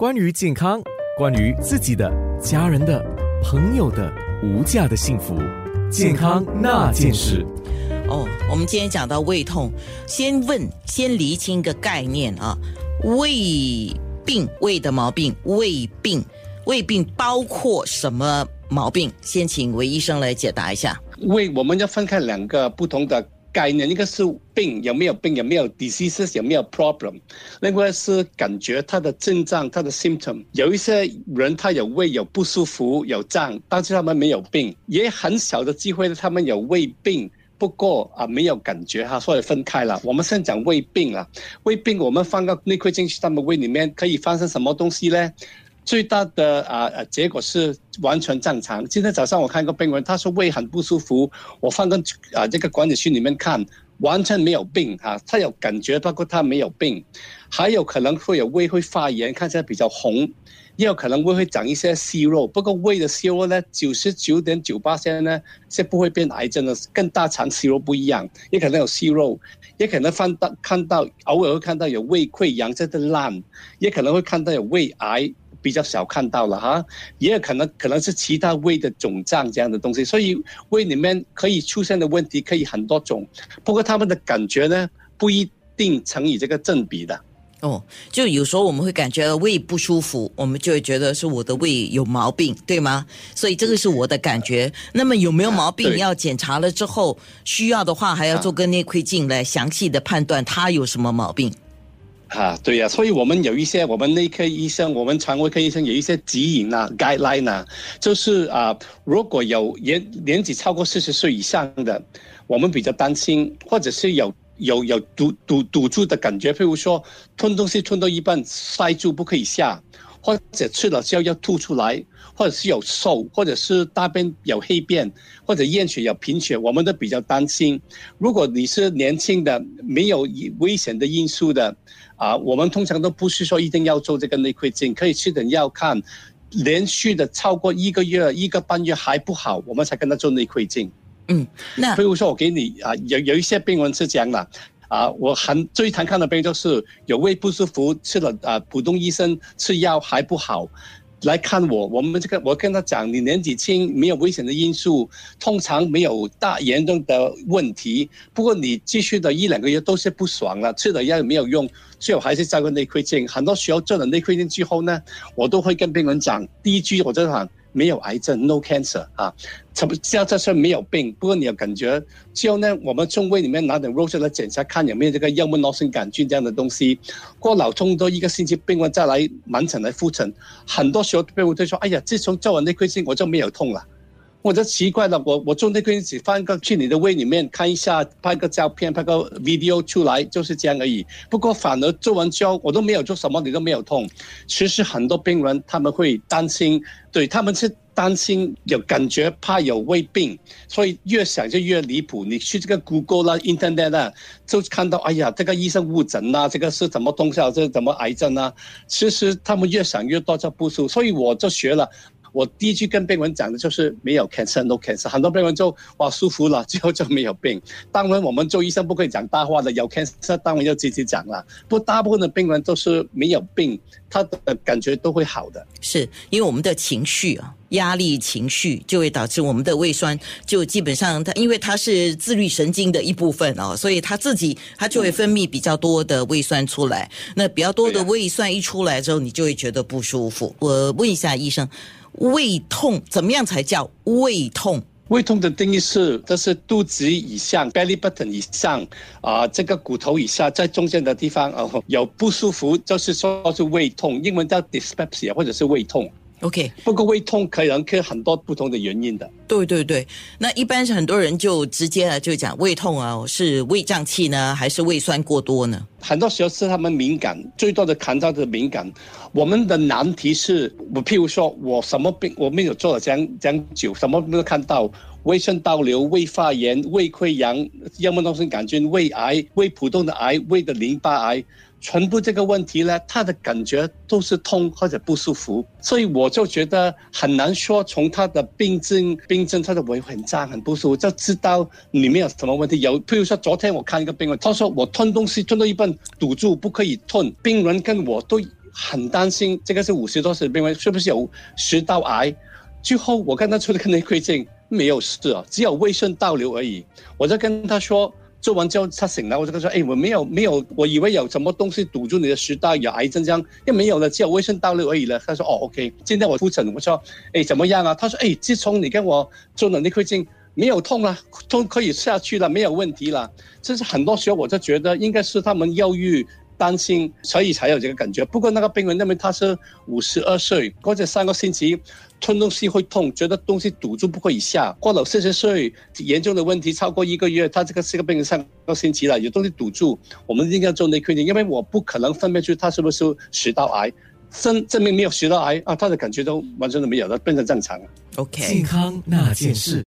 关于健康，关于自己的、家人的、朋友的无价的幸福，健康那件事。哦，我们今天讲到胃痛，先问，先厘清一个概念啊，胃病，胃的毛病，胃病，胃病包括什么毛病？先请韦医生来解答一下。胃我们要分开两个不同的。概念一个是病有没有病有没有 diseases 有没有 problem，另外是感觉他的症状他的 symptom，有一些人他有胃有不舒服有胀，但是他们没有病，也很小的机会他们有胃病，不过啊没有感觉哈，所以分开了。我们先讲胃病了，胃病我们放个内窥进去他们胃里面可以发生什么东西呢？最大的啊啊结果是完全正常。今天早上我看一个病人，他说胃很不舒服，我放个啊这个管理区里面看，完全没有病哈，他有感觉，包括他没有病，还有可能会有胃会发炎，看起来比较红，也有可能胃会长一些息肉。不过胃的息肉呢，九十九点九八现在呢是不会变癌症的，跟大肠息肉不一样，也可能有息肉，也可能看到看到偶尔会看到有胃溃疡在这烂，也可能会看到有胃癌。比较少看到了哈，也有可能可能是其他胃的肿胀这样的东西，所以胃里面可以出现的问题可以很多种，不过他们的感觉呢不一定成以这个正比的。哦，就有时候我们会感觉胃不舒服，我们就会觉得是我的胃有毛病，对吗？所以这个是我的感觉。那么有没有毛病要检查了之后，需要的话还要做个内窥镜来详细的判断它有什么毛病。啊，啊对呀，所以我们有一些我们内科医生，我们肠胃科医生有一些指引啊，guideline 啊，就是啊，如果有年年纪超过四十岁以上的，我们比较担心，或者是有有有堵堵堵住的感觉，譬如说吞东西吞到一半塞住不可以下，或者吃了之后要吐出来，或者是有瘦，或者是大便有黑便，或者验血有贫血，我们都比较担心。如果你是年轻的，没有危险的因素的。啊，我们通常都不是说一定要做这个内窥镜，可以吃点药看，连续的超过一个月、一个半月还不好，我们才跟他做内窥镜。嗯，那比如说我给你啊，有有一些病人是这样的，啊，我很最常看的病就是有胃不舒服，吃了啊普通医生吃药还不好。来看我，我们这个我跟他讲，你年纪轻，没有危险的因素，通常没有大严重的问题。不过你继续的一两个月都是不爽了，吃了药也没有用，最后还是照个内窥镜。很多时候做了内窥镜之后呢，我都会跟病人讲，第一句我就讲。没有癌症，no cancer 啊，怎么叫这是没有病？不过你有感觉，之后呢，我们从胃里面拿点肉出来检查，看有没有这个幽门螺旋杆菌这样的东西。过脑痛都一个星期，病人再来门诊来复诊，很多时候病人都说：“哎呀，自从做完内窥镜，我就没有痛了。”我就奇怪了，我我做内窥镜只放个去你的胃里面看一下，拍个照片，拍个 video 出来，就是这样而已。不过反而做完之后，我都没有做什么，你都没有痛。其实很多病人他们会担心，对他们是担心有感觉，怕有胃病，所以越想就越离谱。你去这个 Google 啦、Internet 啦，就看到哎呀，这个医生误诊呐，这个是怎么东西啊，这是怎么癌症啊？其实他们越想越多，就不舒服。所以我就学了。我第一句跟病人讲的就是没有 cancer，no cancer。很多病人就哇舒服了，最后就没有病。当然，我们做医生不可以讲大话的，有 cancer 当然要积极讲了。不，大部分的病人都是没有病，他的感觉都会好的。是因为我们的情绪啊，压力情绪就会导致我们的胃酸就基本上它，因为它是自律神经的一部分哦，所以它自己它就会分泌比较多的胃酸出来。那比较多的胃酸一出来之后，你就会觉得不舒服。我问一下医生。胃痛怎么样才叫胃痛？胃痛的定义是，这是肚子以上 （belly button） 以上啊，这个骨头以下，在中间的地方哦，有不舒服，就是说是胃痛，英文叫 dyspepsia 或者是胃痛。OK，不过胃痛可能可很多不同的原因的。对对对，那一般是很多人就直接啊就讲胃痛啊，是胃胀气呢，还是胃酸过多呢？很多时候是他们敏感，最多的看到的敏感。我们的难题是，我譬如说我什么病我没有做了这样这样久，什么没有看到，胃酸倒流、胃发炎、胃溃疡、幽门螺旋杆菌、胃癌、胃普通的癌、胃的淋巴癌。全部这个问题呢，他的感觉都是痛或者不舒服，所以我就觉得很难说从他的病症、病症，他的胃很胀、很不舒服，就知道里面有什么问题。有，譬如说昨天我看一个病人，他说我吞东西吞到一半堵住，不可以吞。病人跟我都。很担心，这个是五十多岁的病人是不是有食道癌？最后我跟他出了个内窥镜，没有事啊，只有胃酸倒流而已。我就跟他说。做完之后他醒了，我就跟他说：“哎，我没有没有，我以为有什么东西堵住你的食道，有癌症这样，又没有了，只有胃酸倒流而已了。”他说：“哦，OK。”今天我复诊，我说：“哎，怎么样啊？”他说：“哎，自从你跟我做了内窥镜，没有痛了，都可以下去了，没有问题了。”这是很多时候我就觉得应该是他们忧郁。担心，所以才有这个感觉。不过那个病人认为他是五十二岁，过这三个星期吞东西会痛，觉得东西堵住不可以下。过了四十岁，严重的问题超过一个月，他这个是个病人三个星期了，有东西堵住，我们一定要做内窥镜，因为我不可能分辨出他是不是食道癌，证证明没有食道癌啊，他的感觉都完全都没有了，变成正常了。OK，健康那件事。